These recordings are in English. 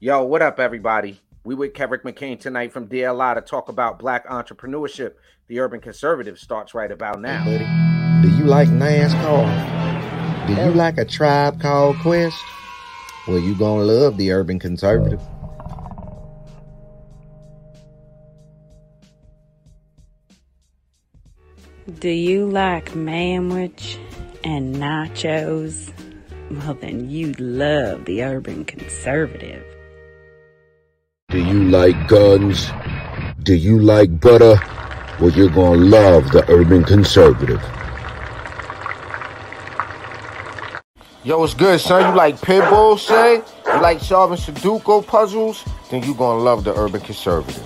Yo, what up, everybody? We with Kevrick McKain tonight from DLI to talk about black entrepreneurship. The Urban Conservative starts right about now. Hey, buddy, do you like NASCAR? Do you like a tribe called Quest? Well, you gonna love the Urban Conservative. Do you like manwich and nachos? Well, then you'd love the Urban Conservative. Do you like guns? Do you like butter? Well, you're gonna love the Urban Conservative. Yo, what's good, son? You like pit bulls, say? You like solving Sudoku puzzles? Then you're gonna love the Urban Conservative.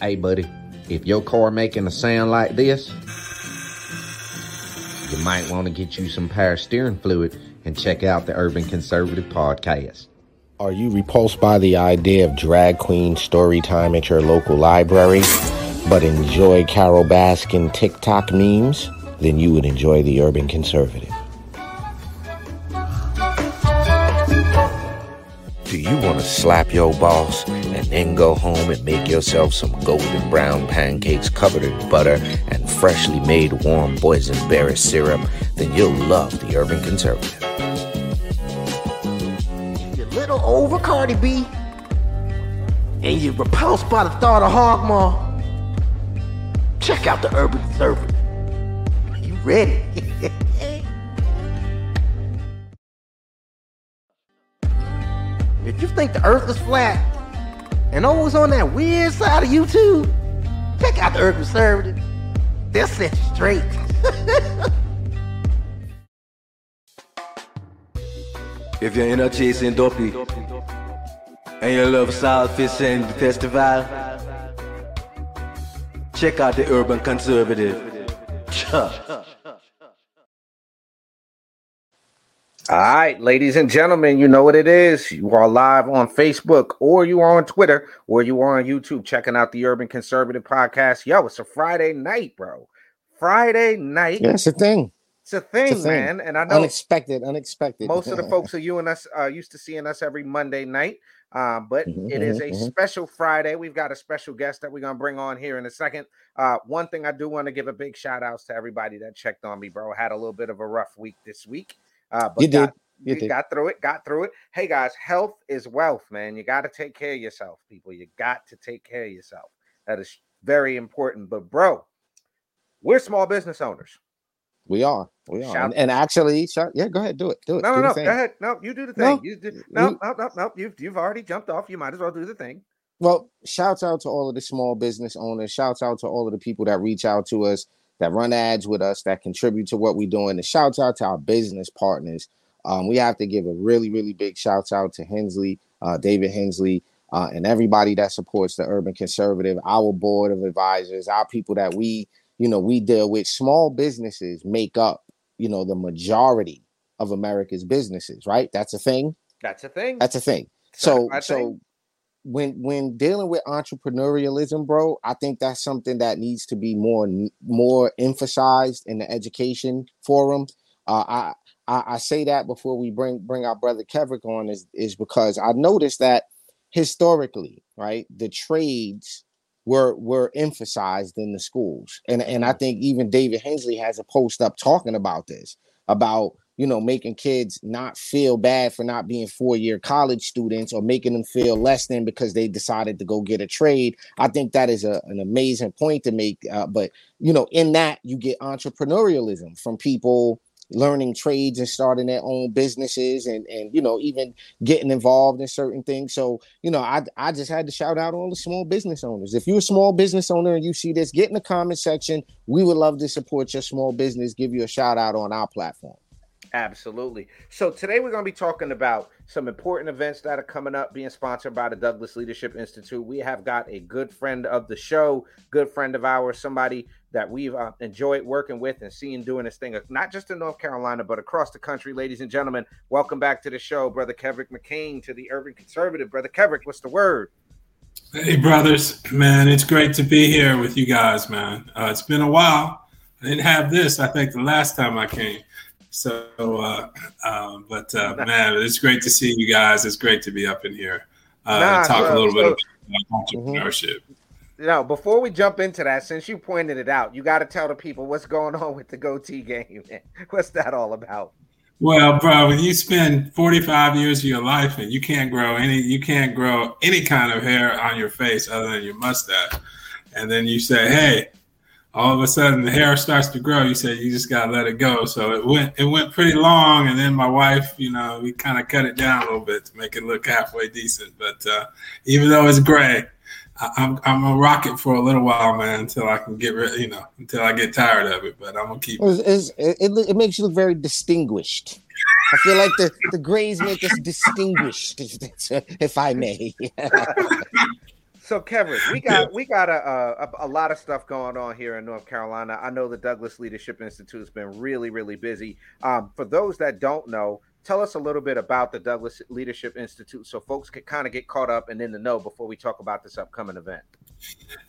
Hey, buddy, if your car making a sound like this, you might want to get you some power steering fluid and check out the Urban Conservative podcast. Are you repulsed by the idea of drag queen story time at your local library, but enjoy Carole Baskin TikTok memes? Then you would enjoy the Urban Conservative. Do you want to slap your boss and then go home and make yourself some golden brown pancakes covered in butter and freshly made warm boysenberry syrup? Then you'll love the Urban Conservative. You're a little over Cardi B, and you're repulsed by the thought of Hogmaw. Check out the Urban Conservative. Are You ready? You think the earth is flat and always on that weird side of YouTube, check out the Urban Conservative. They'll set you straight. If you're in a chasing dopey and you love solid fish and festival, check out the Urban Conservative. All right, ladies and gentlemen, you know what it is. You are live on Facebook, or you are on Twitter, or you are on YouTube checking out the Urban Conservative podcast. Yo, it's a Friday night, bro. Friday night. Yeah, it's a thing. It's a thing, It's a thing. man. And I know Unexpected, unexpected. most of the folks are you and us uh, used to seeing us every Monday night. Um, but Mhm, it is a mhm, mhm. special Friday. We've got a special guest that we're gonna bring on here in a second. Uh, one thing I do want to give a big shout outs to everybody that checked on me, bro. Had a little bit of a rough week this week. Uh, but You did. got, You you did. got through it, got through it. Hey guys, health is wealth, man. You got to take care of yourself, people. You got to take care of yourself. That is very important. But bro, we're small business owners. We are. We are. And, and actually, shout, yeah, go ahead, do it. Do it. No, do no, no. thing. Go ahead. No, you do the No, thing. You do. No, you- no, no, no. You've you've already jumped off. You might as well do the thing. Well, shouts out to all of the small business owners. Shouts out to all of the people that reach out to us, that run ads with us, that contribute to what we're doing. And shouts out to our business partners. Um, we have to give a really, really big shout out to Hensley, uh, David Hensley, uh, and everybody that supports the Urban Conservative, our board of advisors, our people that we, you know, we deal with. Small businesses make up, you know, the majority of America's businesses, right? That's a thing. That's a thing. That's a thing. So so thing. When when dealing with entrepreneurialism, bro, I think that's something that needs to be more more emphasized in the education forum. Uh, I, I I say that before we bring bring our brother Kevrick on is is because I noticed that historically, right, the trades were were emphasized in the schools, and and I think even David Hensley has a post up talking about this about you know making kids not feel bad for not being four year college students or making them feel less than because they decided to go get a trade. I think that is a, an amazing point to make. Uh, but you know, in that you get entrepreneurialism from people learning trades and starting their own businesses and and you know even getting involved in certain things so you know i i just had to shout out all the small business owners if you're a small business owner and you see this get in the comment section we would love to support your small business give you a shout out on our platform Absolutely. So today we're going to be talking about some important events that are coming up, being sponsored by the Douglass Leadership Institute. We have got a good friend of the show, good friend of ours, somebody that we've uh, enjoyed working with and seeing doing this thing, not just in North Carolina, but across the country. Ladies and gentlemen, welcome back to the show, Brother Kevrick McKain, to the Urban Conservative. Brother Kevrick, what's the word? Hey, brothers, man, it's great to be here with you guys, man. Uh, it's been a while. I didn't have this, I think, the last time I came. So, uh, uh, but uh, man, it's great to see you guys. It's great to be up in here. Uh, nah, talk a little so, bit about entrepreneurship. You know, before we jump into that, since you pointed it out, you got to tell the people what's going on with the goatee game. What's that all about? Well, bro, when you spend 45 years of your life and you can't grow any, you can't grow any kind of hair on your face other than your mustache, and then you say, "Hey," all of a sudden the hair starts to grow. You say you just gotta let it go. So it went, it went pretty long, and then my wife, you know, we kind of cut it down a little bit to make it look halfway decent. But uh, even though it's gray, I'm I'm gonna rock it for a little while, man, until I can get rid, you know, until I get tired of it. But I'm gonna keep. It, it, it, it makes you look very distinguished. I feel like the the grays make us distinguished, if, if I may. so Kevin, we got we got a, a, a lot of stuff going on here in North Carolina. I know the Douglass Leadership Institute has been really really busy. Um, for those that don't know, tell us a little bit about the Douglass Leadership Institute so folks can kind of get caught up and in the know before we talk about this upcoming event.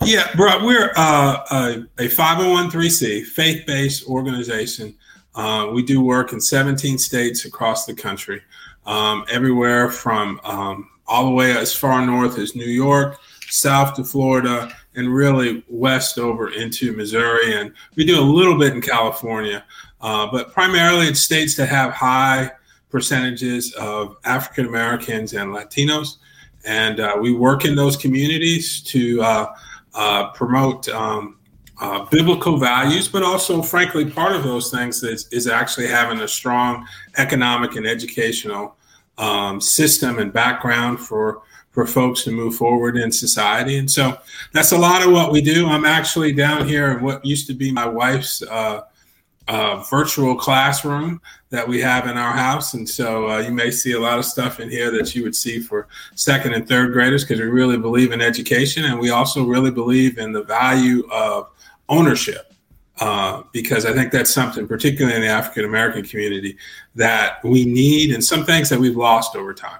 Yeah, bro, we're uh, a, a 501c faith based organization. Uh, we do work in 17 states across the country, um, everywhere from um, all the way as far north as New York, south to Florida, and really west over into Missouri. And we do a little bit in California, uh, but primarily it's states that have high percentages of African Americans and Latinos. And uh, we work in those communities to uh, uh, promote um, uh, biblical values, but also, frankly, part of those things is, is actually having a strong economic and educational um, system and background for for folks to move forward in society. And so that's a lot of what we do. I'm actually down here in what used to be my wife's uh, uh, virtual classroom that we have in our house. And so uh, you may see a lot of stuff in here that you would see for second and third graders because we really believe in education and we also really believe in the value of ownership. Uh, because I think that's something, particularly in the African American community, that we need and some things that we've lost over time.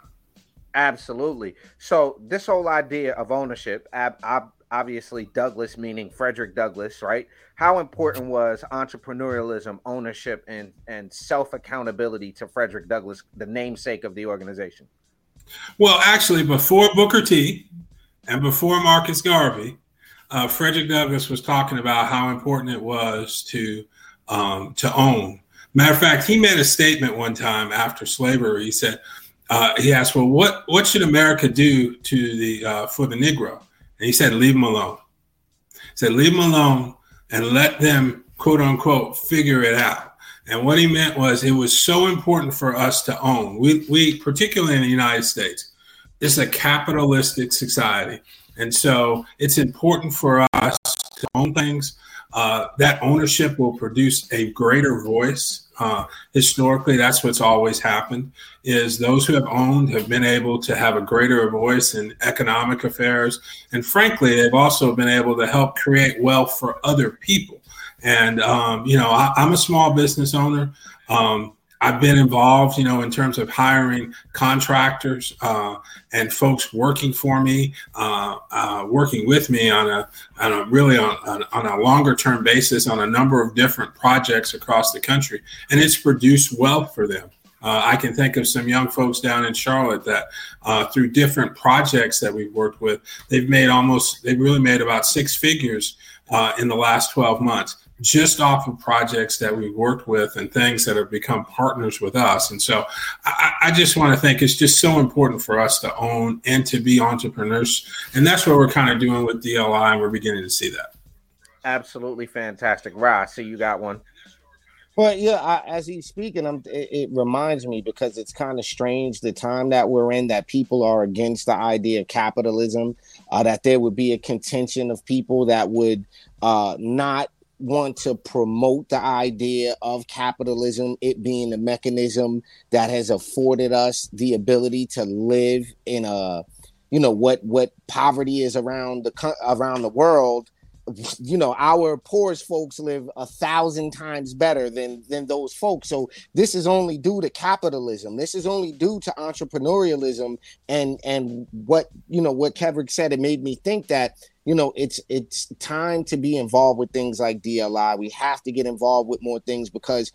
Absolutely. So, this whole idea of ownership, ab- ab- obviously, Douglass meaning Frederick Douglass, right? how important was entrepreneurialism, ownership, and and self accountability to Frederick Douglass, the namesake of the organization? Well, actually, before Booker T. and before Marcus Garvey, uh, Frederick Douglass was talking about how important it was to um, to own. Matter of fact, he made a statement one time after slavery. He said, uh, he asked, "Well, what what should America do to the uh, for the Negro?" And he said, "Leave him alone." He said, "Leave him alone and let them quote unquote figure it out. And what he meant was it was so important for us to own. We, we particularly in the United States, it's a capitalistic society. And so it's important for us to own things. Uh, that ownership will produce a greater voice. Uh, historically, that's what's always happened is those who have owned have been able to have a greater voice in economic affairs. And frankly, they've also been able to help create wealth for other people. And, um, you know, I, am a small business owner. Um, I've been involved, you know, in terms of hiring contractors uh, and folks working for me, uh, uh, working with me on a, on a really on, on a longer term basis on a number of different projects across the country, and it's produced wealth for them. Uh, I can think of some young folks down in Charlotte that, uh, through different projects that we've worked with, they've made almost, they've really made about six figures uh, in the last 12 months just off of projects that we've worked with and things that have become partners with us. And so I, I, just want to think it's just so important for us to own and to be entrepreneurs. And that's what we're kind of doing with DLI, and we're beginning to see that. Absolutely fantastic. Ross, so you got one. Well, yeah, I, as he's speaking, I'm, it, it reminds me because it's kind of strange the time that we're in that people are against the idea of capitalism, uh, that there would be a contention of people that would uh, not want to promote the idea of capitalism, it being the mechanism that has afforded us the ability to live in a, you know, what what poverty is around the around the world you know our poorest folks live a thousand times better than than those folks so this is only due to capitalism this is only due to entrepreneurialism and and what you know what Kevin said it made me think that you know it's it's time to be involved with things like DLI we have to get involved with more things because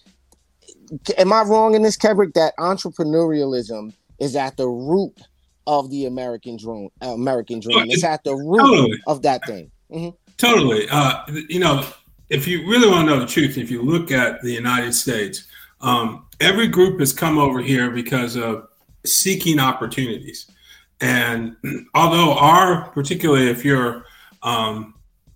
am I wrong in this, Kendrick? That entrepreneurialism is at the root of the American dream. American dream. It's at the root of that thing. Mm-hmm. Totally. Uh, you know, if you really want to know the truth, if you look at the United States, um, every group has come over here because of seeking opportunities. And although our, particularly if you're, um,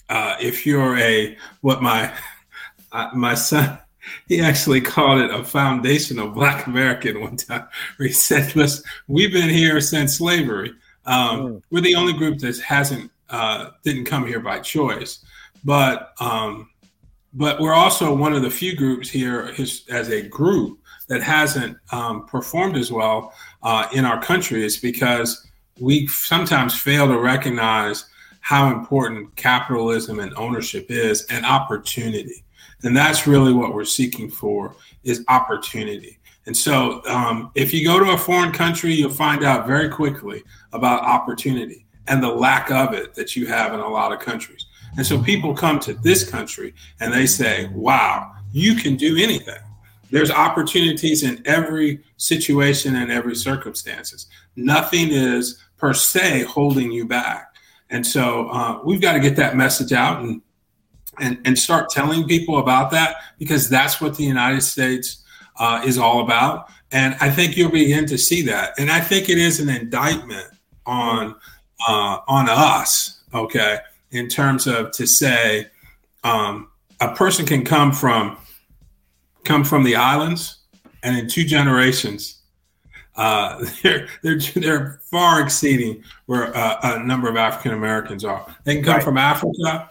uh, if you're a what my uh, my son he actually called it a foundational Black American one time. Where he said, "Listen, we've been here since slavery. Um, mm. We're the only group that hasn't uh, didn't come here by choice, but um, but we're also one of the few groups here as, a group that hasn't um, performed as well uh, in our country. Is because we sometimes fail to recognize how important capitalism and ownership is and opportunity. And that's really what we're seeking for is opportunity. And so um, if you go to a foreign country, you'll find out very quickly about opportunity and the lack of it that you have in a lot of countries. And so people come to this country and they say, wow, you can do anything. There's opportunities in every situation and every circumstances. Nothing is per se holding you back. And so uh, we've got to get that message out and, and, and start telling people about that because that's what the United States uh, is all about. And I think you'll begin to see that. And I think it is an indictment on uh, on us, okay, in terms of to say um, a person can come from come from the islands and in two generations uh, they're they're they're far exceeding where uh, a number of African Americans are. They can come right. from Africa,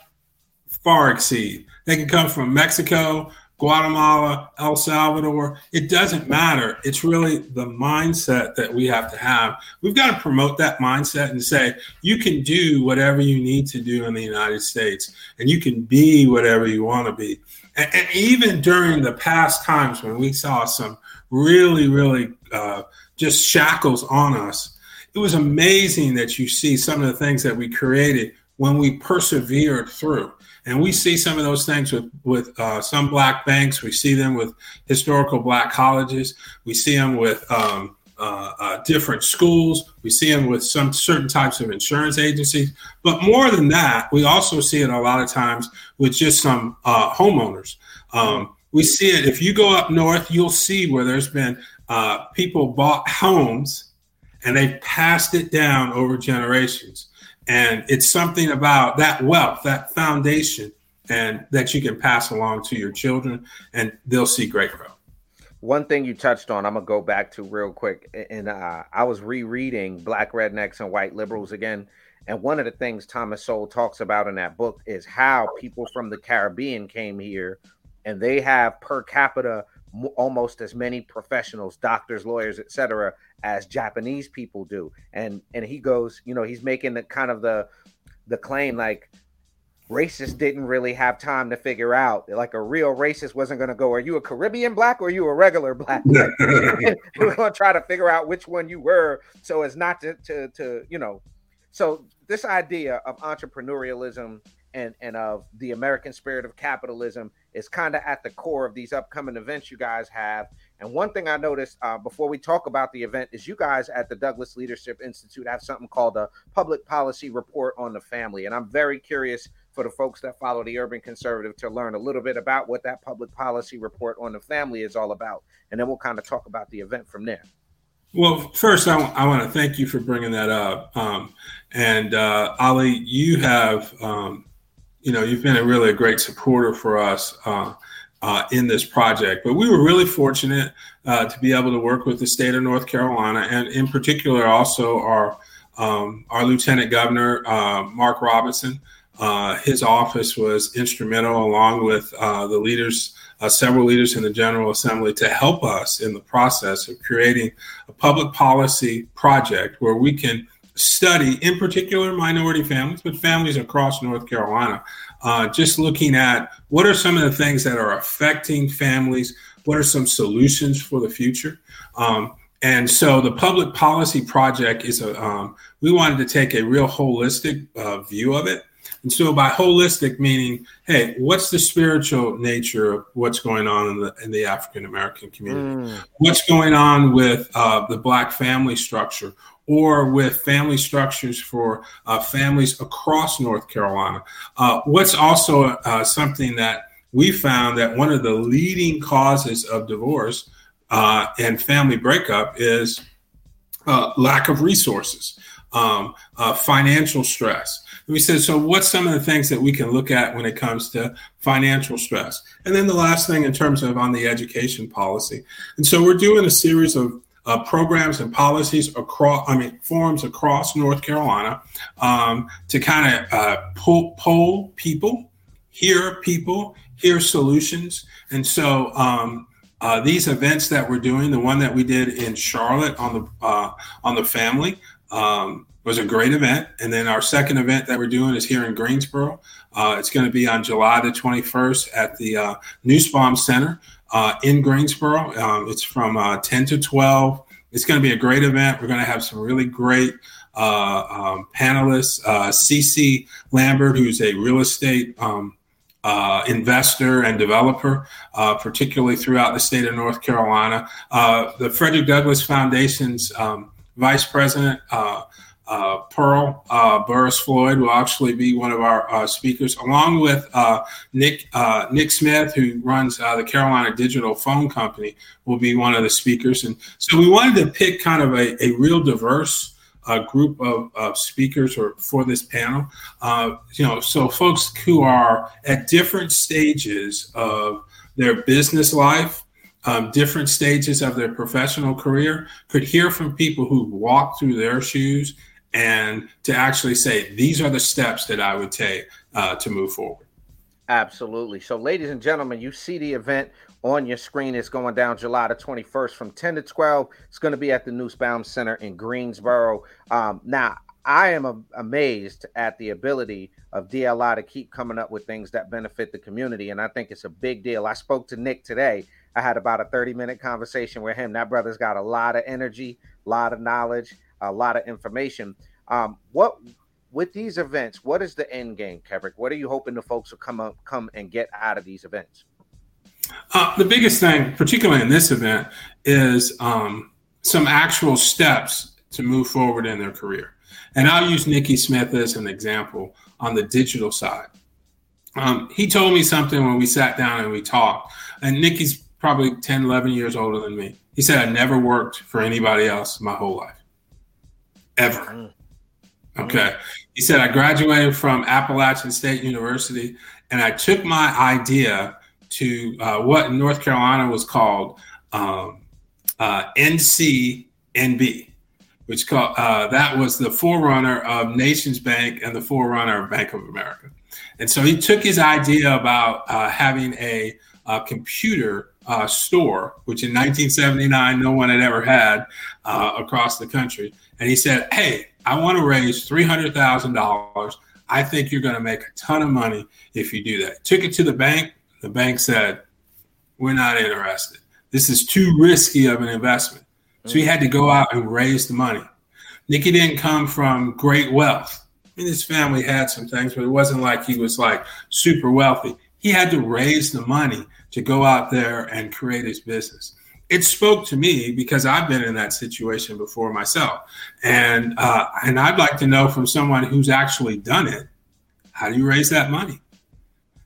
far exceed. They can come from Mexico, Guatemala, El Salvador. It doesn't matter. It's really the mindset that we have to have. We've got to promote that mindset and say you can do whatever you need to do in the United States, and you can be whatever you want to be. And, and even during the past times when we saw some really, really uh, just shackles on us. It was amazing that you see some of the things that we created when we persevered through. And we see some of those things with with uh, some black banks. We see them with historical black colleges. We see them with um, uh, uh, different schools. We see them with some certain types of insurance agencies. But more than that, we also see it a lot of times with just some uh, homeowners. Um, we see it if you go up north, you'll see where there's been uh, people bought homes and they passed it down over generations. And it's something about that wealth, that foundation, and that you can pass along to your children, and they'll see great growth. One thing you touched on, I'm gonna go back to real quick, and uh, I was rereading Black Rednecks and White Liberals again, and one of the things Thomas Sowell talks about in that book is how people from the Caribbean came here, and they have per capita almost as many professionals, doctors, lawyers, etc., as Japanese people do. And and he goes, you know, he's making the kind of the the claim like racists didn't really have time to figure out like a real racist wasn't going to go are you a caribbean black or are you a regular black we're going to try to figure out which one you were so as not to, to to you know so this idea of entrepreneurialism and and of the american spirit of capitalism is kind of at the core of these upcoming events you guys have. And one thing I noticed uh, before we talk about the event is you guys at the Douglass Leadership Institute have something called a public policy report on the family. And I'm very curious for the folks that follow the urban conservative to learn a little bit about what that public policy report on the family is all about. And then we'll kind of talk about the event from there. Well, first, I, w- I want to thank you for bringing that up. Um, and uh, Ali, you have um, you know, you've been a really a great supporter for us uh, uh, in this project. But we were really fortunate uh, to be able to work with the state of North Carolina, and in particular, also our um, our Lieutenant Governor uh, Mark Robinson. Uh, his office was instrumental, along with uh, the leaders, several leaders in the General Assembly, to help us in the process of creating a public policy project where we can study, in particular minority families, but families across North Carolina, uh, just looking at what are some of the things that are affecting families, what are some solutions for the future. Um, and so the public policy project is a, um, we wanted to take a real holistic uh, view of it. And so by holistic meaning, hey, what's the spiritual nature of what's going on in the in the African American community? Mm. What's going on with uh, the black family structure? Or with family structures for uh, families across North Carolina. Uh, what's also uh, something that we found that one of the leading causes of divorce uh, and family breakup is uh, lack of resources, um, uh, financial stress. And we said, so what's some of the things that we can look at when it comes to financial stress? And then the last thing in terms of on the education policy. And so we're doing a series of uh, programs and policies across, I mean, forums across North Carolina um, to kind of uh, pull, people, hear people, hear solutions. And so um, uh, these events that we're doing, the one that we did in Charlotte on the uh, on the family, um, was a great event. And then our second event that we're doing is here in Greensboro. Uh, it's going to be on July the 21st at the uh, Nussbaum Center uh, in Greensboro. Um, it's from uh, 10 to 12. It's going to be a great event. We're going to have some really great uh, um, panelists. Uh, CC Lambert, who's a real estate um, uh, investor and developer, uh, particularly throughout the state of North Carolina. Uh, the Frederick Douglass Foundation's um, vice president, uh, uh, Pearl uh, Burris Floyd, will actually be one of our speakers, along with Nick Nick Smith, who runs the Carolina Digital Phone Company, will be one of the speakers. And so we wanted to pick kind of a, a real diverse group of, of speakers or for this panel. Uh, you know, so folks who are at different stages of their business life, um, different stages of their professional career, could hear from people who walked through their shoes and to actually say, these are the steps that I would take uh, to move forward. Absolutely. So, ladies and gentlemen, you see the event on your screen. It's going down July the 21st from 10 to 12. It's going to be at the Nussbaum Center in Greensboro. Um, now, I am a- amazed at the ability of DLI to keep coming up with things that benefit the community. And I think it's a big deal. I spoke to Nick today. I had about a 30 minute conversation with him. That brother's got a lot of energy, a lot of knowledge, a lot of information. Um, what with these events, what is the end game, Kevrick? What are you hoping the folks will come up, come and get out of these events? Uh, the biggest thing, particularly in this event, is um, some actual steps to move forward in their career. And I'll use Nikki Smith as an example on the digital side. Um, he told me something when we sat down and we talked, and Nikki's probably 10, 11 years older than me. He said, I never worked for anybody else my whole life, ever. Mm. Okay. He said, I graduated from Appalachian State University and I took my idea to uh, what in North Carolina was called um, uh, NCNB, which called, uh, that was the forerunner of Nations Bank and the forerunner of Bank of America. And so he took his idea about uh, having a, a computer uh, store, which in 1979 no one had ever had uh, across the country, and he said, "Hey, I want to raise three hundred thousand dollars. I think you're going to make a ton of money if you do that." Took it to the bank. The bank said, We're not interested. This is too risky of an investment. So he had to go out and raise the money. Nicky didn't come from great wealth. Mean, his family had some things, but it wasn't like he was like super wealthy. He had to raise the money to go out there and create his business. It spoke to me because I've been in that situation before myself, and uh, and I'd like to know from someone who's actually done it, how do you raise that money?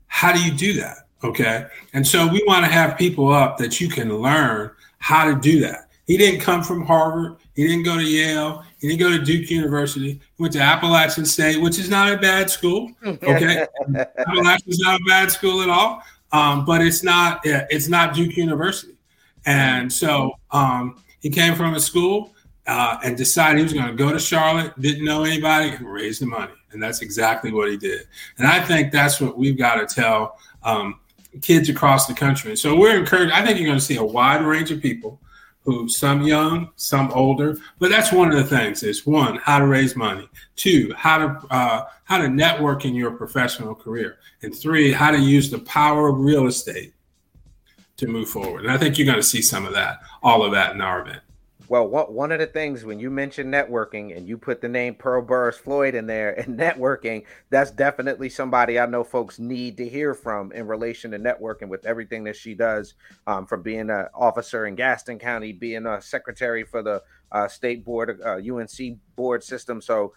How do you do that? Okay. And so we want to have people up that you can learn how to do that. He didn't come from Harvard. He didn't go to Yale. He didn't go to Duke University. He went to Appalachian State, which is not a bad school. Okay. Appalachian is not a bad school at all. Um, but it's not it's not Duke University. And so um, he came from a school uh, and decided he was going to go to Charlotte, didn't know anybody, and raise the money. And that's exactly what he did. And I think that's what we've got to tell um, kids across the country. And so we're encouraged. I think you're going to see a wide range of people who some young, some older. But that's one of the things is one, how to raise money. Two, how to uh, how to network in your professional career. And three, how to use the power of real estate to move forward. And I think you're going to see some of that, all of that in our event. Well, what, one of the things when you mention networking and you put the name Pearl Burris Floyd in there and networking, that's definitely somebody I know folks need to hear from in relation to networking with everything that she does, um, from being an officer in Gaston County, being a secretary for the uh, state board, uh, UNC board system. So,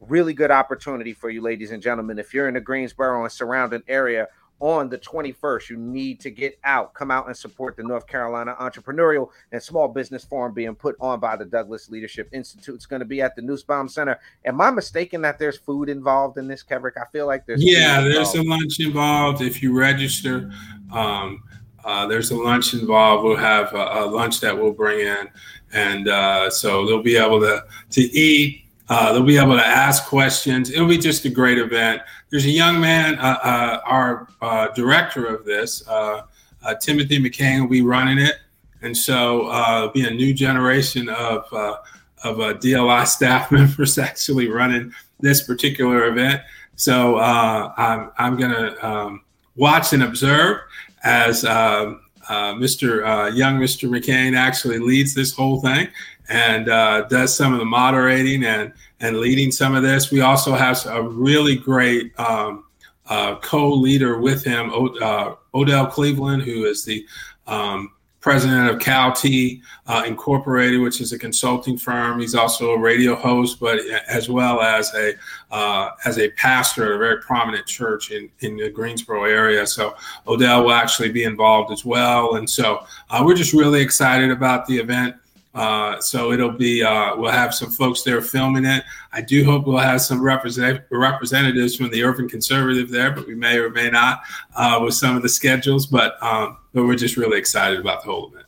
really good opportunity for you, ladies and gentlemen. If you're in the Greensboro and surrounding area, on the 21st. You need to get out, come out and support the North Carolina Entrepreneurial and Small Business Forum being put on by the Douglass Leadership Institute. It's going to be at the Nussbaum Center. Am I mistaken that there's food involved in this, Kevrick? I feel like there's yeah, there's a lunch involved if you register. Um, uh, there's a lunch involved. We'll have a, a lunch that we'll bring in, and uh, so they'll be able to to eat uh, they'll be able to ask questions. It'll be just a great event. There's a young man, uh, uh, our uh, director of this, uh, uh, Timothy McKain, will be running it, and so be a new generation of of DLI staff members actually running this particular event. So I'm I'm gonna um, watch and observe as. Um, Mr. young Mr. McKain actually leads this whole thing, and uh, does some of the moderating and and leading some of this. We also have a really great um, uh, co-leader with him, uh, Odell Cleveland, who is the um, president of CalT uh, Incorporated, which is a consulting firm. He's also a radio host, but as well as a uh, as a pastor at a very prominent church in in the Greensboro area. So Odell will actually be involved as well, and so uh, we're just really excited about the event. Uh, so it'll be uh, we'll have some folks there filming it. I do hope we'll have some represent- representatives from the Urban Conservative there, but we may or may not uh, with some of the schedules. But um, but we're just really excited about the whole event.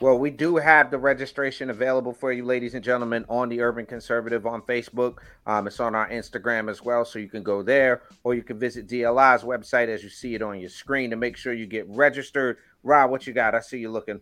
Well, we do have the registration available for you, ladies and gentlemen, on the Urban Conservative on Facebook. Um, it's on our Instagram as well, so you can go there, or you can visit DLI's website as you see it on your screen to make sure you get registered. Rob, what you got? I see you looking.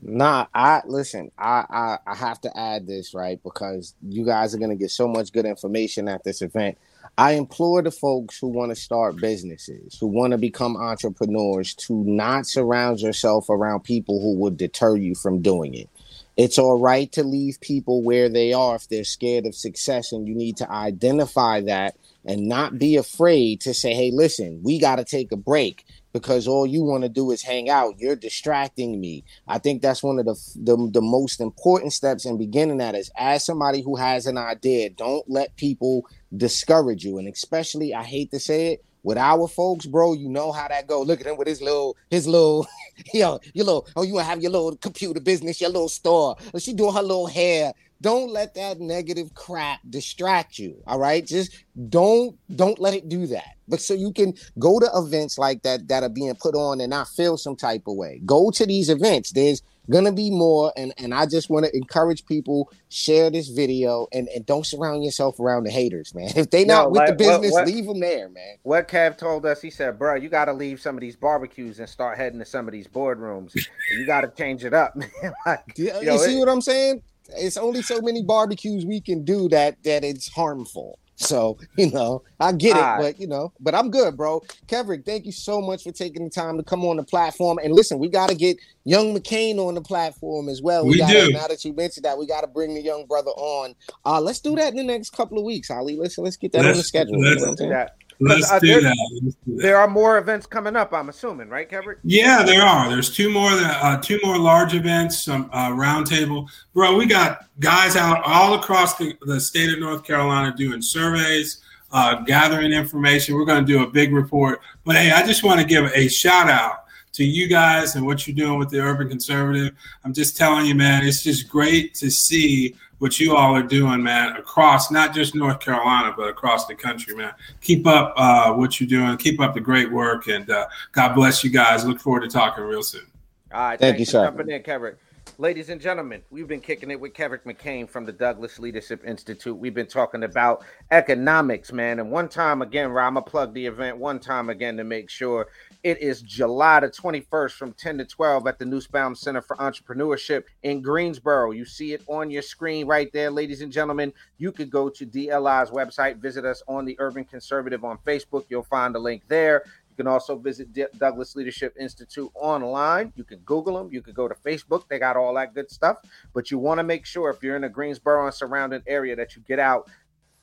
Nah, I listen. I, I I have to add this right because you guys are gonna get so much good information at this event. I implore the folks who want to start businesses, who want to become entrepreneurs, to not surround yourself around people who would deter you from doing it. It's all right to leave people where they are if they're scared of success, and you need to identify that and not be afraid to say, "Hey, listen, we got to take a break." Because all you want to do is hang out. You're distracting me. I think that's one of the, the the most important steps in beginning that is as somebody who has an idea, don't let people discourage you. And especially, I hate to say it, with our folks, bro, you know how that go. Look at him with his little, his little, yo, your little, oh, you have your little computer business, your little store. She doing her little hair don't let that negative crap distract you all right? Just don't don't let it do that. But so you can go to events like that that are being put on and not feel some type of way. Go to these events. There's gonna be more and and i just want to encourage people share this video and and don't surround yourself around the haters man. If they not no, with like, the business what, what, leave them there man. what kev told us he said bro you got to leave some of these barbecues and start heading to some of these boardrooms. You got to change it up man. like, you, you see it, what i'm saying it's only so many barbecues we can do that that it's harmful. So, you know, I get it, right. but you know, but I'm good, bro. Kevrick, thank you so much for taking the time to come on the platform. And listen, we got to get young McKain on the platform as well. We, we gotta, do. Now that you mentioned that, we got to bring the young brother on. Uh, let's do that in the next couple of weeks, Holly. Let's let's get that let's, on the schedule. Let's, do that. Let's, uh, do that. Let's do that. There are more events coming up. I'm assuming, right, Kevin? Yeah, there are. There's two more. Uh, two more large events. Some uh, roundtable. Bro, we got guys out all across the, the state of North Carolina doing surveys, uh, gathering information. We're going to do a big report. But hey, I just want to give a shout out to you guys and what you're doing with the Urban Conservative. I'm just telling you, man, it's just great to see what you all are doing, man, across not just North Carolina, but across the country, man. Keep up uh, what you're doing. Keep up the great work, and uh, God bless you guys. Look forward to talking real soon. All right, thank you, sir. Jumping in, Kevin. Ladies and gentlemen, we've been kicking it with Kevin McKain from the Douglass Leadership Institute. We've been talking about economics, man. And one time again, I'm going to plug the event one time again to make sure it is July the 21st from 10 to 12 at the Nussbaum Center for Entrepreneurship in Greensboro. You see it on your screen right there, ladies and gentlemen. You could go to DLI's website, visit us on the Urban Conservative on Facebook. You'll find a link there You can also visit D- Douglass Leadership Institute online. You can Google them. You can go to Facebook. They got all that good stuff. But you want to make sure if you're in the Greensboro and surrounding area that you get out.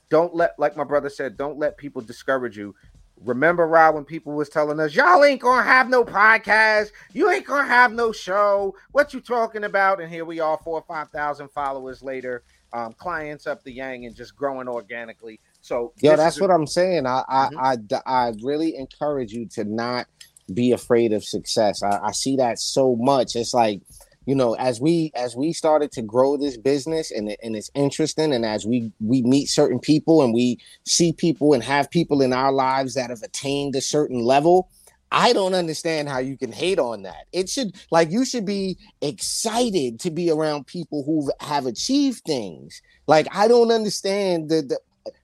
Don't let, like my brother said, don't let people discourage you. Remember, Rob, when people was telling us, y'all ain't gonna have no podcast, you ain't gonna have no show. What you talking about? And here we are, four or five thousand followers later, um, clients up the yang and just growing organically. So yeah, that's what I'm saying. I, I, mm-hmm. I, I really encourage you to not be afraid of success. I, I see that so much. It's like, you know, as we as we started to grow this business and and it's interesting, and as we we meet certain people and we see people and have people in our lives that have attained a certain level. I don't understand how you can hate on that. It should like you should be excited to be around people who have achieved things. Like I don't understand the, the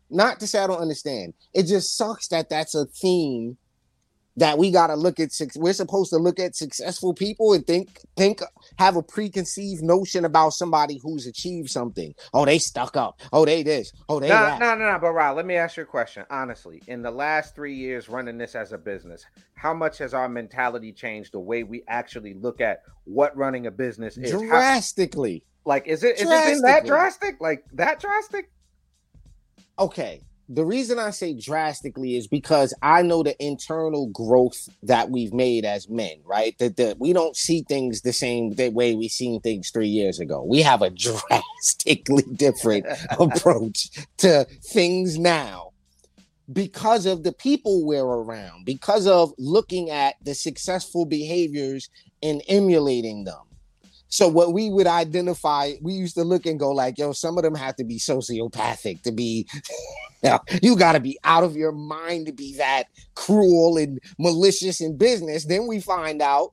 not to say I don't understand. It just sucks that that's a theme that we got to look at. We're supposed to look at successful people and think, think, have a preconceived notion about somebody who's achieved something. Oh, they stuck up. Oh, they this. Oh, they no, that. No, no, no. But Rob, let me ask you a question. Honestly, in the last three years running this as a business, how much has our mentality changed? The way we actually look at what running a business is drastically. How, like, is it is it been that drastic? Like that drastic? okay, the reason I say drastically is because I know the internal growth that we've made as men, right? That that we don't see things the same the way we seen things three years ago. We have a drastically different approach to things now because of the people we're around, because of looking at the successful behaviors and emulating them. So what we would identify, we used to look and go like, yo, some of them have to be sociopathic to be, you, know, you got to be out of your mind to be that cruel and malicious in business. Then we find out,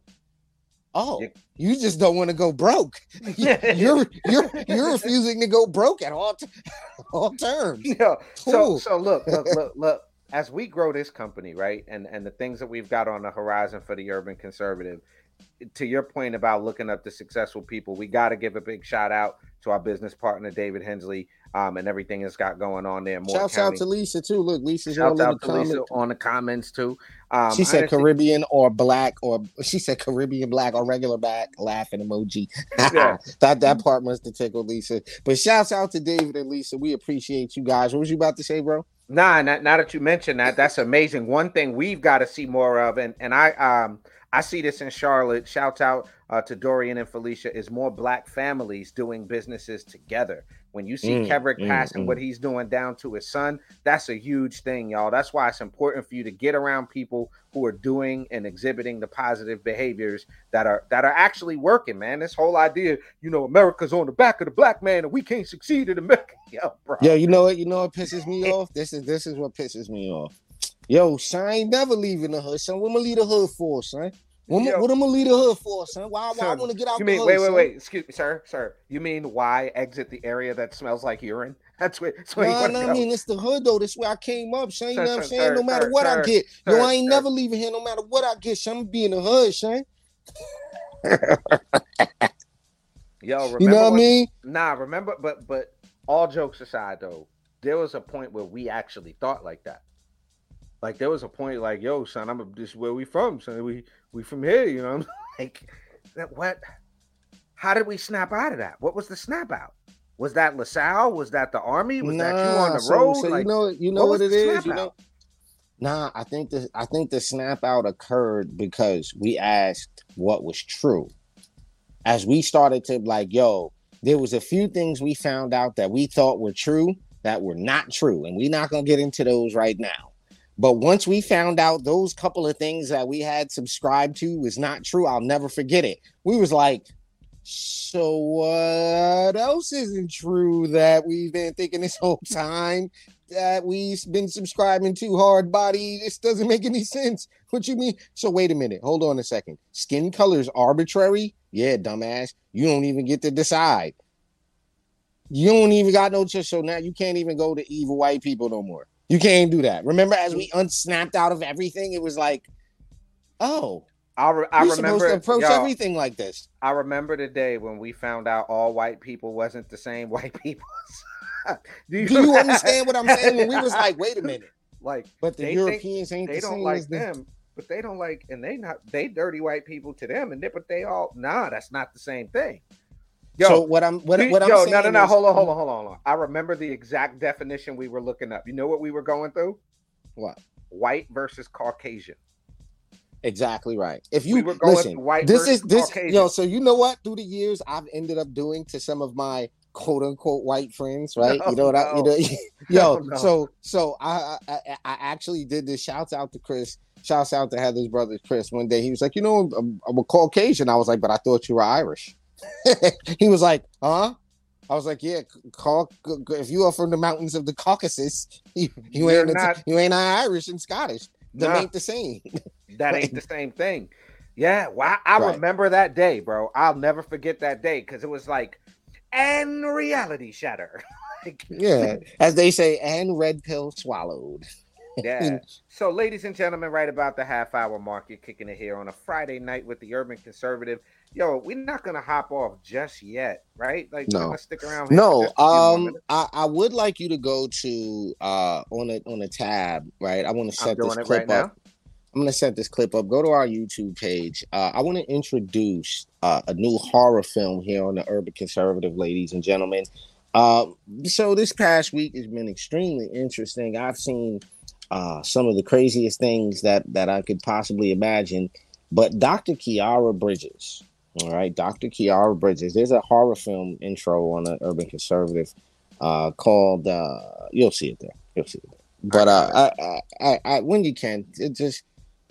oh, you just don't want to go broke. You're you're you're refusing to go broke at all t- all terms. Yeah. So so look look look look. As we grow this company, right, and and the things that we've got on the horizon for the urban conservative, to your point about looking up the successful people, we got to give a big shout out to our business partner David Hensley um, and everything that's got going on there. Shouts out to Lisa too. Look, Lisa's Shouts out to comment. Lisa on the comments too. Um, she said Caribbean or black, or she said Caribbean black or regular black laughing emoji. Yeah. that that part must have tickled Lisa. But shouts out to David and Lisa. We appreciate you guys. What was you about to say, bro? Nah, not, now that you mentioned that, that's amazing. One thing we've got to see more of, and and I um I see this in Charlotte. Shout out uh, to Dorian and Felicia. Is more black families doing businesses together. When you see mm, Kevrick mm, passing mm. what he's doing down to his son, that's a huge thing, y'all. That's why it's important for you to get around people who are doing and exhibiting the positive behaviors that are that are actually working, man. This whole idea, you know, America's on the back of the black man and we can't succeed in America. Yo, bro. Yeah, you know what? You know what pisses me off? This is this is what pisses me off. Yo, son, I ain't never leaving the hood, son. What am I leave the hood for, son? What, Yo, what am I leave the hood for, son? Why, why I want to get out you mean, hood, Wait, wait, son? wait. Excuse me, sir, sir. You mean why exit the area that smells like urine? That's where. That's where nah, you nah, I mean, it's the hood though. That's where I came up, son. You know what I'm saying? Sir, no matter sir, what sir, I get, yo, I ain't never leaving here. No matter what I get, son. I'm gonna be in the hood, son. Yo, you know what I mean? Nah, remember, but but all jokes aside, though, there was a point where we actually thought like that. Like there was a point like, yo, son, I'm a, this is where we from, son. We we from here, you know. I'm like that what how did we snap out of that? What was the snap out? Was that LaSalle? Was that the army? Was nah, that you on the so, road? So like, you know you know what, what it is, you know. Nah, I think the I think the snap out occurred because we asked what was true. As we started to like, yo, there was a few things we found out that we thought were true that were not true, and we're not gonna get into those right now. But once we found out those couple of things that we had subscribed to was not true, I'll never forget it. We was like, so what else isn't true that we've been thinking this whole time that we've been subscribing to hard body? This doesn't make any sense. What you mean? So wait a minute. Hold on a second. Skin color is arbitrary? Yeah, dumbass. You don't even get to decide. You don't even got no choice. So now you can't even go to evil white people no more. You can't do that. Remember, as we mm. unsnapped out of everything, it was like, oh, I, re- I you're remember supposed to approach everything like this. I remember the day when we found out all white people wasn't the same white people. do you, do you understand what I'm saying? When we was like, wait a minute, like, but the Europeans ain't they the don't like them. but they don't like, and they not they dirty white people to them, and they, but they all nah, that's not the same thing. So what I'm what, what I'm yo, saying no, no, no, is- hold on, hold on, hold on, hold on. I remember the exact definition we were looking up. You know what we were going through? What? White versus Caucasian. Exactly right. If you We were going listen, white this versus is this Caucasian. yo. So you know what? Through the years, I've ended up doing to some of my quote unquote white friends, right? you know what I, you know, yo. No, no. So so I, I I I actually did this. Shouts out to Chris. Shouts out to Heather's brother Chris. One day he was like, you know, I'm, I'm a Caucasian. I was like, but I thought you were Irish. he was like, huh? I was like, yeah, Cau- if you are from the mountains of the Caucasus, you, you ain't not- you ain't Irish and Scottish. That Nah. ain't the same. That ain't the same thing. Yeah, well, I, I Right. remember that day, bro. I'll never forget that day because it was like, and reality shatter. Like, Yeah, as they say, and red pill swallowed. Yeah. So, ladies and gentlemen, right about the half hour mark, you're kicking it here on a Friday night with the Urban Conservative. Yo, we're not gonna hop off just yet, right? Like, we're No. stick around. No, just a few more um. I, I would like you to go to uh on a on a tab, right? I want to set this clip right up. I'm gonna set this clip up. Go to our YouTube page. Uh, I want to introduce uh, a new horror film here on the Urban Conservative, ladies and gentlemen. Uh, so this past week has been extremely interesting. I've seen uh, some of the craziest things that that I could possibly imagine. But Dr. Khiara Bridges, all right, Dr. Khiara Bridges. There's a horror film intro on an Urban Conservative uh, called. Uh, you'll see it there. You'll see it there. But uh, I, I, I, when you can, it just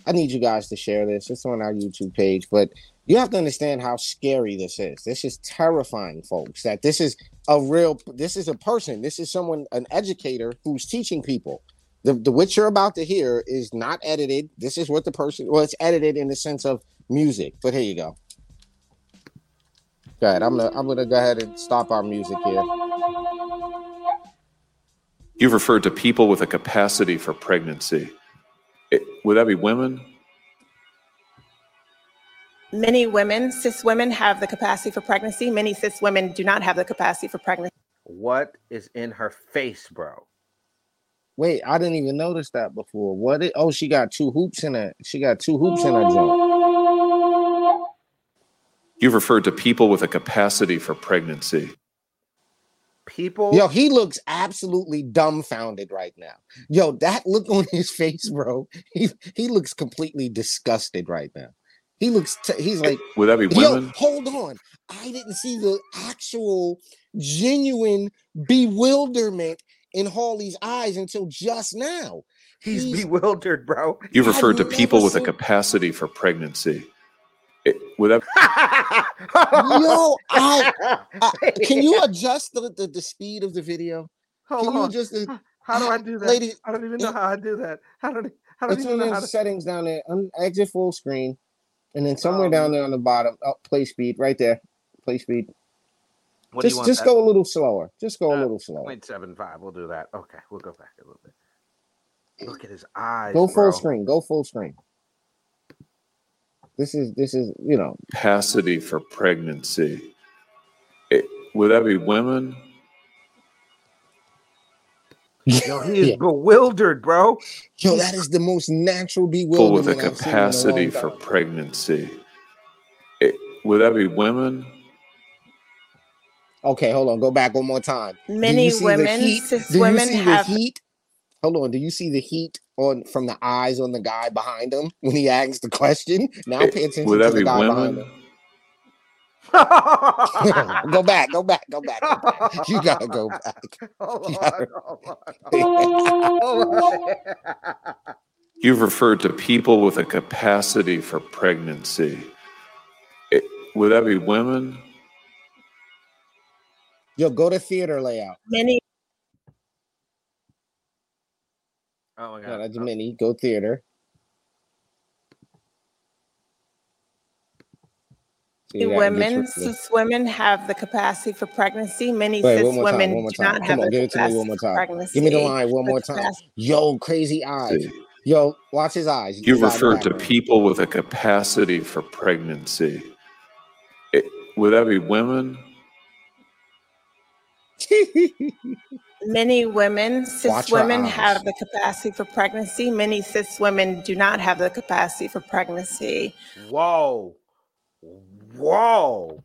I need you guys to share this. It's on our YouTube page, but you have to understand how scary this is. This is terrifying, folks. That this is a real. This is a person. This is someone, an educator who's teaching people. The, the what you're about to hear is not edited. This is what the person. Well, it's edited in the sense of music. But here you go. Go ahead. I'm gonna I'm gonna go ahead and stop our music here. You've referred to people with a capacity for pregnancy. It- would that be women? Many women, cis women, have the capacity for pregnancy. Many cis women do not have the capacity for pregnancy. What is in her face, bro? Wait, I didn't even notice that before. What? It, oh, she got two hoops in it. She got two hoops in her joint. You've referred to people with a capacity for pregnancy. People. Yo, he looks absolutely dumbfounded right now. Yo, that look on his face, bro. He he looks completely disgusted right now. He looks. T- he's like, Would that be women? yo, hold on. I didn't see the actual, genuine bewilderment in Hawley's eyes until just now. He's bewildered, bro. You've referred to people with a capacity for pregnancy. It- would that Yo, I, I- can you adjust the, the, the speed of the video? Hold can you on. adjust the How do I do that? lady? I don't even know how I do that. How do I don't It's even in know the to. settings down there. Un- exit full screen, and then somewhere Um, down there on the bottom, oh, play speed right there. Play speed. What do you just want just go a little slower. Just go a Uh, little slower. Point seven five. We'll do that. Okay, we'll go back a little bit. Look at his eyes. Go full bro. screen. Go full screen. This is this is you know capacity for pregnancy? It- would that be women? Yo, he is Yeah. bewildered, bro. yo that is the most natural People with a bewilderment I've seen in a capacity long for pregnancy. It- would that be women? Okay, hold on. Go back one more time. Do Many you see the women, heat? cis Do you see have- the heat? Hold on. Do you see the heat on from the eyes on the guy behind him when he asks the question? Now eh, pay attention would to that the be guy behind him. go back, go back, go back. Go back. You gotta go back. Hold gotta... on, hold on. You've referred to people with a capacity for pregnancy. It- would that be women? Yo, go to theater layout. Many Oh my Yeah, god. that's oh. mini. Go theater. See that? women, cis women have the capacity for pregnancy. Many Wait, cis one more time, women one more do time. not Come have on, the give it to me capacity one more time. pregnancy. Give me the line one The more time. capacity- Yo, crazy eyes. Yo, watch his eyes. You've His eye referred to background. people with a capacity for pregnancy. It- would that be women? Many women, cis Watch women, have the capacity for pregnancy. Many cis women do not have the capacity for pregnancy. Whoa. Whoa.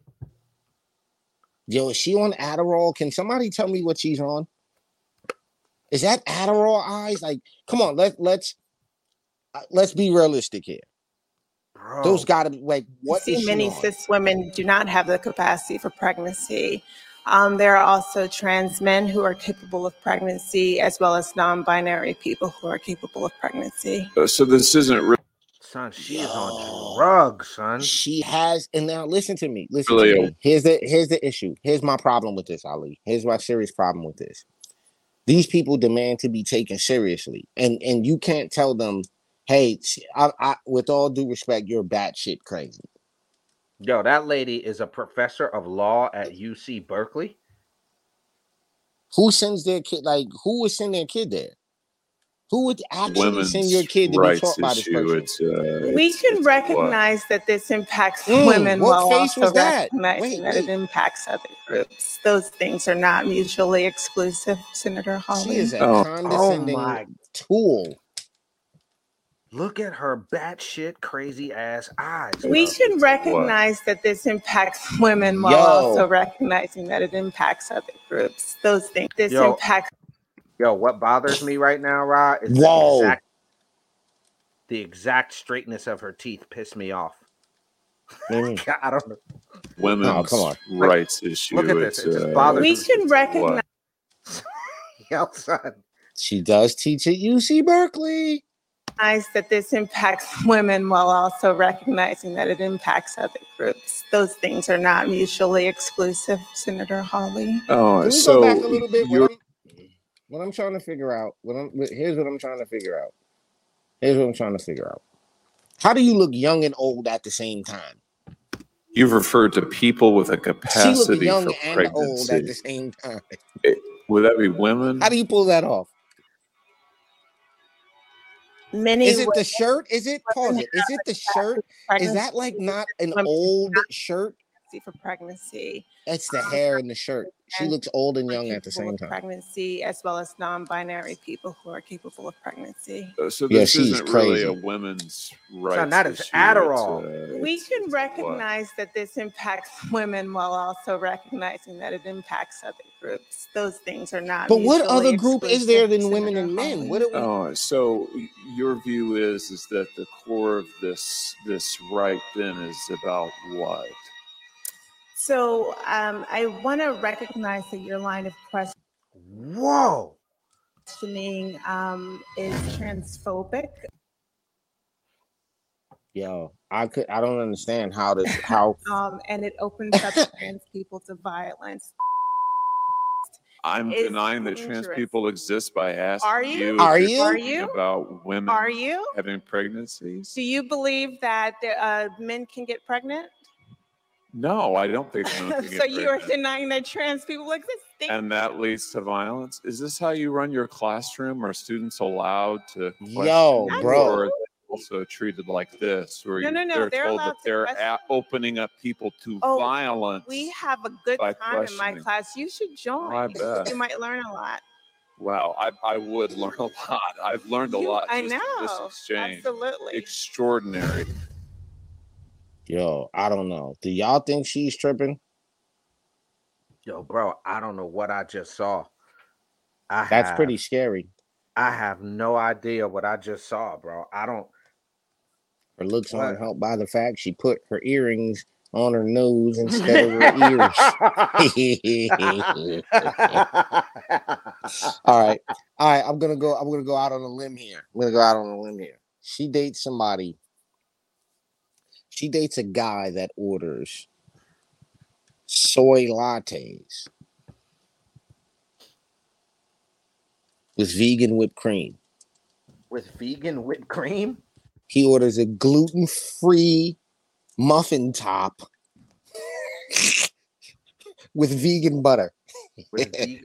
Yo, is she on Adderall? Can somebody tell me what she's on? Is that Adderall eyes? Like, come on, let let's uh, let's be realistic here. Bro. Those gotta be like You what see, is she many on? cis women do not have the capacity for pregnancy. Um, there are also trans men who are capable of pregnancy, as well as non-binary people who are capable of pregnancy. Uh, So this isn't really son, she is on drugs, son. She has, and now listen to me. Listen Really to a- me. Here's the here's the issue. Here's my problem with this, Ali. Here's my serious problem with this. These people demand to be taken seriously, and and you can't tell them, "Hey, sh- I, I, with all due respect, you're batshit crazy." Yo, that lady is a professor of law at UC Berkeley. Who sends their kid? Like, who would send their kid there? Who would actually women's send your kid to be rights taught by this person? Uh, We it's- can it's what? recognize that this impacts Mm, women what while face also was that? recognizing Wait, that it impacts other groups. Those things are not mutually exclusive, Senator She is a Oh. condescending Oh tool. Look at her batshit crazy ass eyes. We bro. can recognize that this impacts women while Yo. also recognizing that it impacts other groups. Those things. This Yo. impacts Yo, what bothers me right now, Rod, is Whoa. the exact, the exact straightness of her teeth piss me off. Mm. I don't know. women's Oh, come on. rights issue. Look at this. It's, It just uh, bothers we me. can recognize Yo, son. She does teach at UC Berkeley. That this impacts women while also recognizing that it impacts other groups. Those things are not mutually exclusive, Senator Hawley. Oh, Can we so go back a little bit? What I'm, what I'm trying to figure out. What I'm here's what I'm trying to figure out. Here's what I'm trying to figure out. How do you look young and old at the same time? you've referred to people with a She capacity young for and old at the pregnancy. same time. Would that be women? How do you pull that off? Many Is it the shirt? Is it pause it? Is it the shirt? Is that like not an old shirt? See for pregnancy. It's the hair and the shirt. She looks old and young at the same time. Pregnancy, as well as non-binary people who are capable of pregnancy. Uh, So Yeah, this she's isn't really a crazy. women's rights that is issue. Adderall. It's, uh, We can it's what? recognize that this impacts women while also recognizing that it impacts other groups. Those things are not. But what other group is there than women and men? What are we? Oh, so your view is is that the core of this this right then is about what? So um, I want to recognize that your line of question. Whoa. questioning um, is transphobic. Yo, I could. I don't understand how this. How um, and it opens up trans people to violence. I'm Is denying that trans people exist by asking Are you? Are you're you? Are you? about women Are you? having pregnancies. Do you believe that uh, men can get pregnant? No, I don't think so. so you are denying that trans people exist? Thank and that leads to violence. Is this how you run your classroom? Are students allowed to? Yo, question you, bro. Or are they also treated like this, where No, no, no, they're, they're told allowed that to they're question- a- opening up people to Oh, violence? We have a good time in my class. You should join. I bet. You might learn a lot. Wow, I, I would learn a lot. I've learned a You- lot. I just from this know. exchange. Absolutely. Extraordinary. Yo, I don't know. Do y'all think she's tripping? Yo, bro, I don't know what I just saw. I That's have- pretty scary. I have no idea what I just saw, bro. I don't. Her looks aren't helped by the fact she put her earrings on her nose instead of her ears. All right. All right. I'm gonna go. I'm gonna go out on a limb here. I'm gonna go out on a limb here. She dates somebody. She dates a guy that orders soy lattes with vegan whipped cream. With vegan whipped cream? He orders a gluten-free muffin top with vegan butter. With vegan.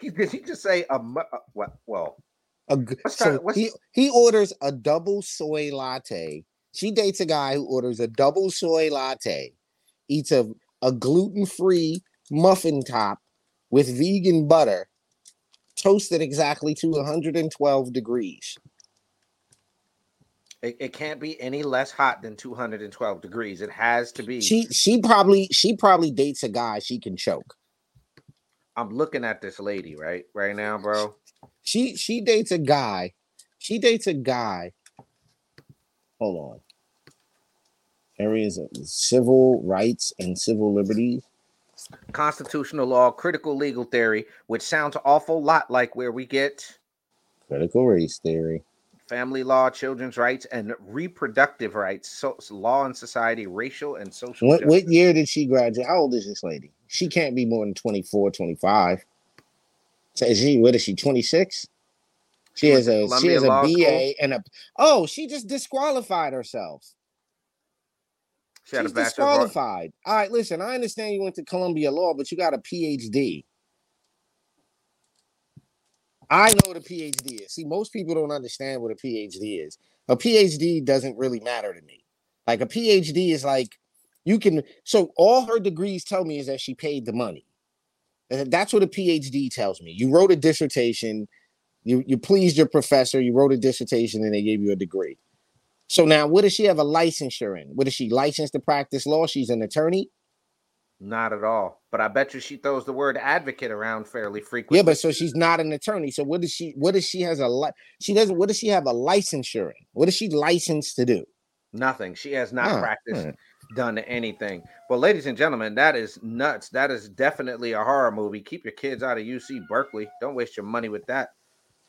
He, did he just say a uh, what? Well, A so he he orders a double soy latte. She dates a guy who orders a double soy latte, eats a, a gluten-free muffin top with vegan butter, toasted exactly to 112 degrees. It, it can't be any less hot than 212 degrees. It has to be. She she probably she probably dates a guy she can choke. I'm looking at this lady right right now, bro. She she dates a guy. She dates a guy. Hold on. Areas of civil rights and civil liberties. Constitutional law, critical legal theory, which sounds awful lot like where we get Critical race theory. family law, children's rights, and reproductive rights, so, law and society, racial and social. What, what year did she graduate? How old is this lady? She can't be more than 24, 25. So is she, what is she, 26? She She has a she has a BA School? and a oh, she just disqualified herself. She had a She's disqualified. All right, listen, I understand you went to Columbia Law, but you got a PhD. I know what a PhD is. See, most people don't understand what a PhD is. A PhD doesn't really matter to me. Like a PhD is like you can. So all her degrees tell me is that she paid the money. That's what a PhD tells me. You wrote a dissertation. You you pleased your professor. You wrote a dissertation, and they gave you a degree. So now, what does she have a licensure in? What is she licensed to practice law? She's an attorney. Not at all. But I bet you she throws the word advocate around fairly frequently. Yeah, but so she's not an attorney. So what does she? What does she has a li- She doesn't. What does she have a licensure in? What is she licensed to do? Nothing. She has not Huh, practiced, huh. done anything. Well, ladies and gentlemen, that is nuts. That is definitely a horror movie. Keep your kids out of UC Berkeley. Don't waste your money with that.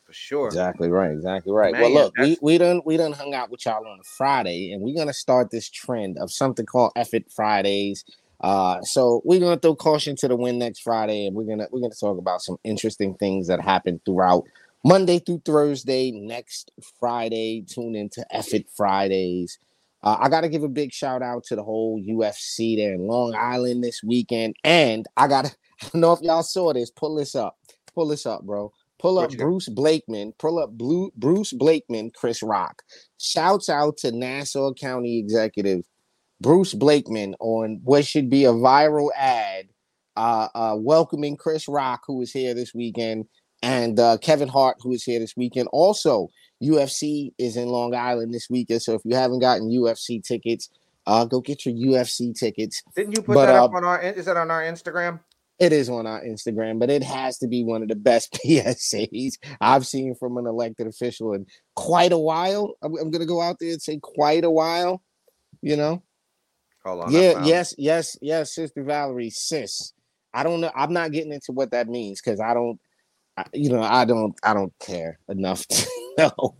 For sure. Exactly right. Exactly right. Man, well, look, we, we done we done hung out with y'all on a Friday, and we're gonna start this trend of something called it Fridays. Uh, so we're gonna throw caution to the wind next Friday, and we're gonna we're gonna talk about some interesting things that happened throughout Monday through Thursday. Next Friday, tune into it Fridays. Uh, I got to give a big shout out to the whole UFC there in Long Island this weekend, and I got to I don't know if y'all saw this. Pull this up. Pull this up, bro. Pull up What you got? Bruce Blakeman. Pull up Blue Bruce Blakeman. Chris Rock. Shouts out to Nassau County Executive Bruce Blakeman on what should be a viral ad, uh, uh, welcoming Chris Rock, who is here this weekend, and uh, Kevin Hart, who is here this weekend. Also, UFC is in Long Island this weekend, so if you haven't gotten UFC tickets, uh, go get your UFC tickets. Didn't you put But, that up uh, on our? Is that on our Instagram? It is on our Instagram, but it has to be one of the best PSAs I've seen from an elected official in quite a while. I'm, I'm gonna go out there and say quite a while. You know, Hold on. Yeah, yes, yes, yes, Sister Valerie, sis. I don't know. I'm not getting into what that means because I don't, I, you know, I don't, I don't care enough to know.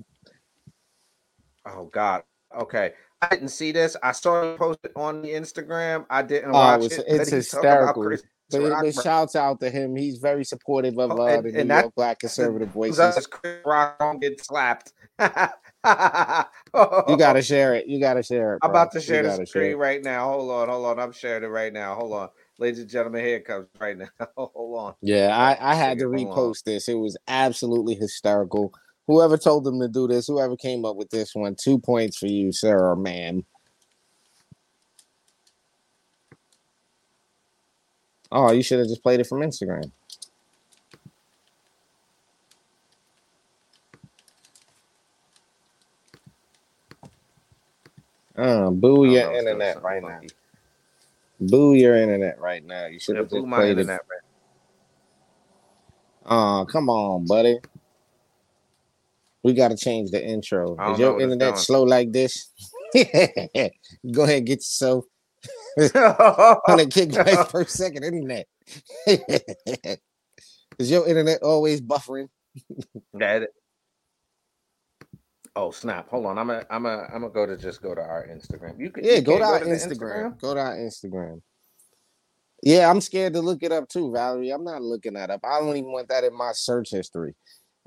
Oh God. Okay. I didn't see this. I saw it on the Instagram. I didn't Oh, watch it's, it. it's but he's talking about hysterical. But, but bro. shouts out to him. He's very supportive of Oh, uh, and- the New and that- York Black conservative voices. Chris Rock don't get slapped. you You gotta share it. You gotta share it. I'm about to share the screen it. right now. Hold on, hold on. I'm sharing it right now. Hold on. Ladies and gentlemen, here it comes right now. hold on. Yeah, I, I had to repost this. It was absolutely hysterical. Whoever told them to do this, whoever came up with this one, two points for you, sir or ma'am. Oh, you should have just played it from Instagram. Uh, boo Oh, your no, it's doing internet right now. Boo your internet right now. You should have blew just my played it. internet right Oh, come on, buddy. We got to change the intro. Is your internet slow like this? Go ahead, get yourself. 100 gigabytes per second internet. Is your internet always buffering? That- Oh snap! Hold on, I'm gonna, I'm gonna, I'm gonna go to just go to our Instagram. You can, Yeah, you go to can't our the Instagram. Go to our Instagram. Yeah, I'm scared to look it up too, Valerie. I'm not looking that up. I don't even want that in my search history.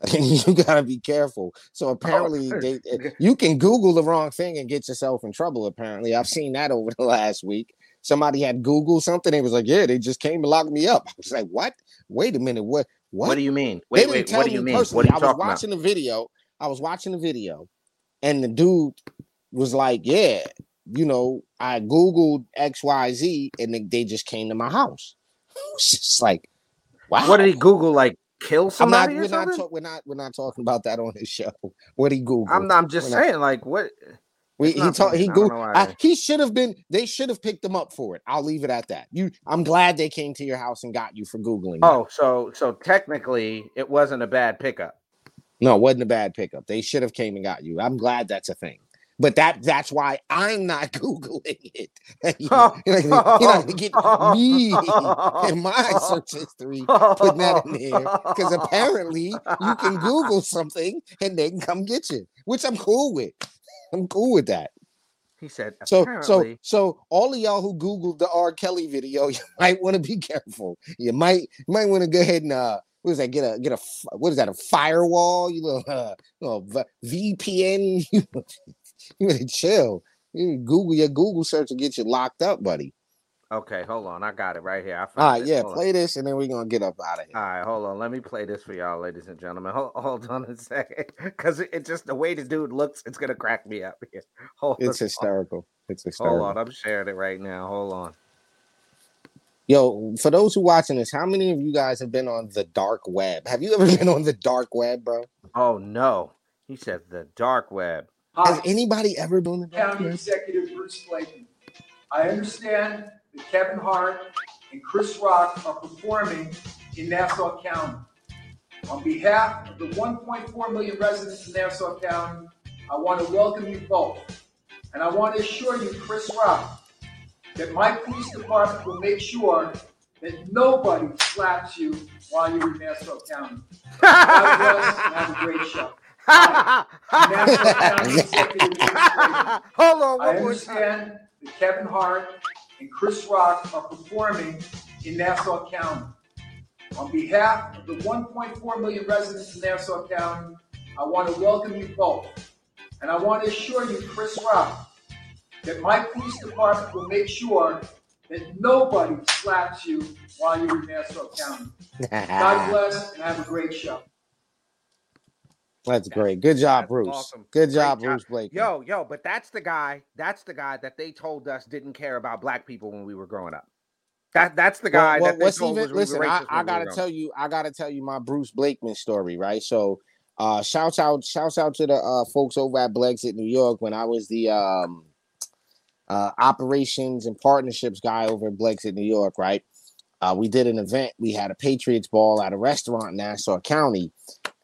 you gotta be careful. So oh, apparently, they, you can Google the wrong thing and get yourself in trouble. Apparently, I've seen that over the last week. Somebody had Googled something. They was like, "Yeah, they just came and locked me up." I was like, "What? Wait a minute. What? What? What do you mean? They Wait, wait. What do you mean? personally. What are you I was talking about? watching the video. I was watching the video, and the dude was like, "Yeah, you know, I googled X Y Z, and they, just came to my house." It's just like, Wow. What did he Google? Like kill I'm not. somebody? or We're not. Ta- we're not. We're not talking about that on his show. What he Google? I'm, I'm just We're not- saying, like, what? We, he told he I don't Googled. know why. I, he should have been. They should have picked him up for it. I'll leave it at that. You. I'm glad they came to your house and got you for googling. that. Oh, so so technically, it wasn't a bad pickup. No, it wasn't a bad pickup. They should have came and got you. I'm glad that's a thing. But that that's why I'm not googling it. you know, you're not gonna- you're not gonna get me in my search history putting that in there because apparently you can Google something and they can come get you, which I'm cool with. I'm cool with that. He said, So so so all of y'all who Googled the R. Kelly video, you might want to be careful. You might you might want to go ahead and uh what is that? Get a get a, what is that? A firewall? You know, uh, little VPN. you better chill. You Google your Google search will get you locked up, buddy. Okay, hold on, I got it right here. I found All right, it. yeah, Hold on. play this and then we're gonna get up out of here. All right, hold on. Let me play this for y'all, ladies and gentlemen. Hold, hold on a second, because it, it just the way the dude looks, it's gonna crack me up here. Hold It's on. hysterical. It's hysterical. Hold on, I'm sharing it right now. Hold on. Yo, for those who watching this, how many of you guys have been on the dark web? Have you ever been on the dark web, bro? Oh no, he said the dark web. Has anybody ever been on the dark County web? Executive Bruce Blakeman. I understand that Kevin Hart and Chris Rock are performing in Nassau County. On behalf of the 1.4 million residents in Nassau County, I want to welcome you both. And I want to assure you, Chris Rock, that my police department will make sure that nobody slaps you while you're in Nassau County. God bless and have a great show. Hi, I'm Nassau County Executive Bruce Blakeman. Hold on, I one more time. understand that Kevin Hart and Chris Rock are performing in Nassau County. On behalf of the 1.4 million residents in Nassau County, I want to welcome you both. And I want to assure you, Chris Rock, that my police department will make sure that nobody slaps you while you're in Nassau County. God bless and have a great show. That's great. Good job, Bruce. awesome. Good job. Bruce Blake. Yo, yo, but that's the guy. That's the guy that they told us didn't care about black people when we were growing up. That that's the guy Well, well, that what's even listen? I, I gotta were tell you, I gotta tell you my Bruce Blakeman story, right? So, uh, shouts out, shouts out to the uh, folks over at Blexit New York when I was the um, uh, operations and partnerships guy over at Blexit New York, right? Uh, we did an event. We had a Patriots ball at a restaurant in Nassau County,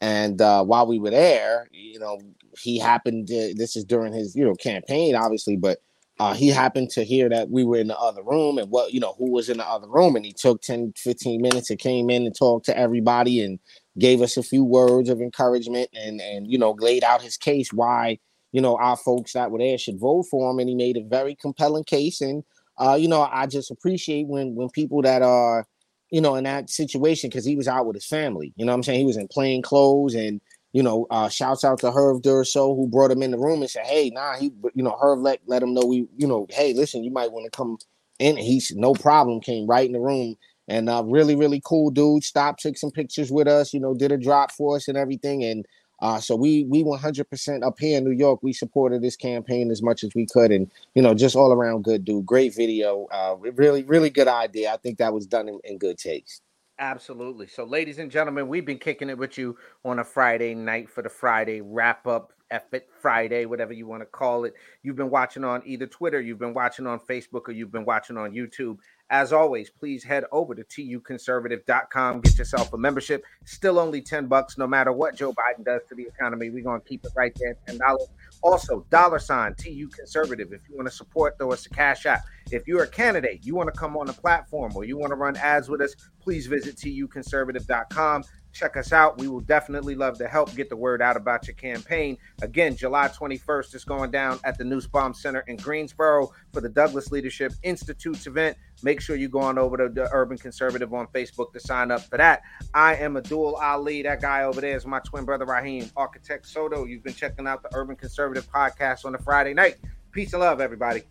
and uh, while we were there, you know, he happened. To, this is during his, you know, campaign, obviously, but uh, he happened to hear that we were in the other room and what you know who was in the other room and he took 10 15 minutes and came in and talked to everybody and gave us a few words of encouragement and and you know laid out his case why you know our folks that were there should vote for him and he made a very compelling case and uh you know i just appreciate when when people that are you know in that situation because he was out with his family you know i'm saying he was in plain clothes and you know, uh, shouts out to Herv Durso who brought him in the room and said, "Hey, nah, he, you know, Herv let let him know we, you know, hey, listen, you might want to come in." He's no problem, came right in the room, and uh, really, really cool dude. Stopped, took some pictures with us, you know, did a drop for us and everything, and uh, so we we 100% up here in New York. We supported this campaign as much as we could, and you know, just all around good dude. Great video, uh, really, really good idea. I think that was done in, in good taste. Absolutely. So, ladies and gentlemen, we've been kicking it with you on a Friday night for the Friday wrap up, It Friday, whatever you want to call it. You've been watching on either Twitter, you've been watching on Facebook, or you've been watching on YouTube. As always, please head over to tuconservative.com, get yourself a membership. Still only 10 bucks, no matter what Joe Biden does to the economy. We're going to keep it right there at $10. Also, dollar sign TU Conservative. If you want to support, throw us a cash app. If you're a candidate, you want to come on the platform or you want to run ads with us, please visit tuconservative.com. Check us out. We will definitely love to help get the word out about your campaign. Again, July 21st is going down at the Nussbaum Center in Greensboro for the Douglass Leadership Institute's event. Make sure you go on over to the Urban Conservative on Facebook to sign up for that. I am Abdul Ali. That guy over there is my twin brother Raheem, Architect Soto. You've been checking out the Urban Conservative podcast on a Friday night. Peace and love, everybody.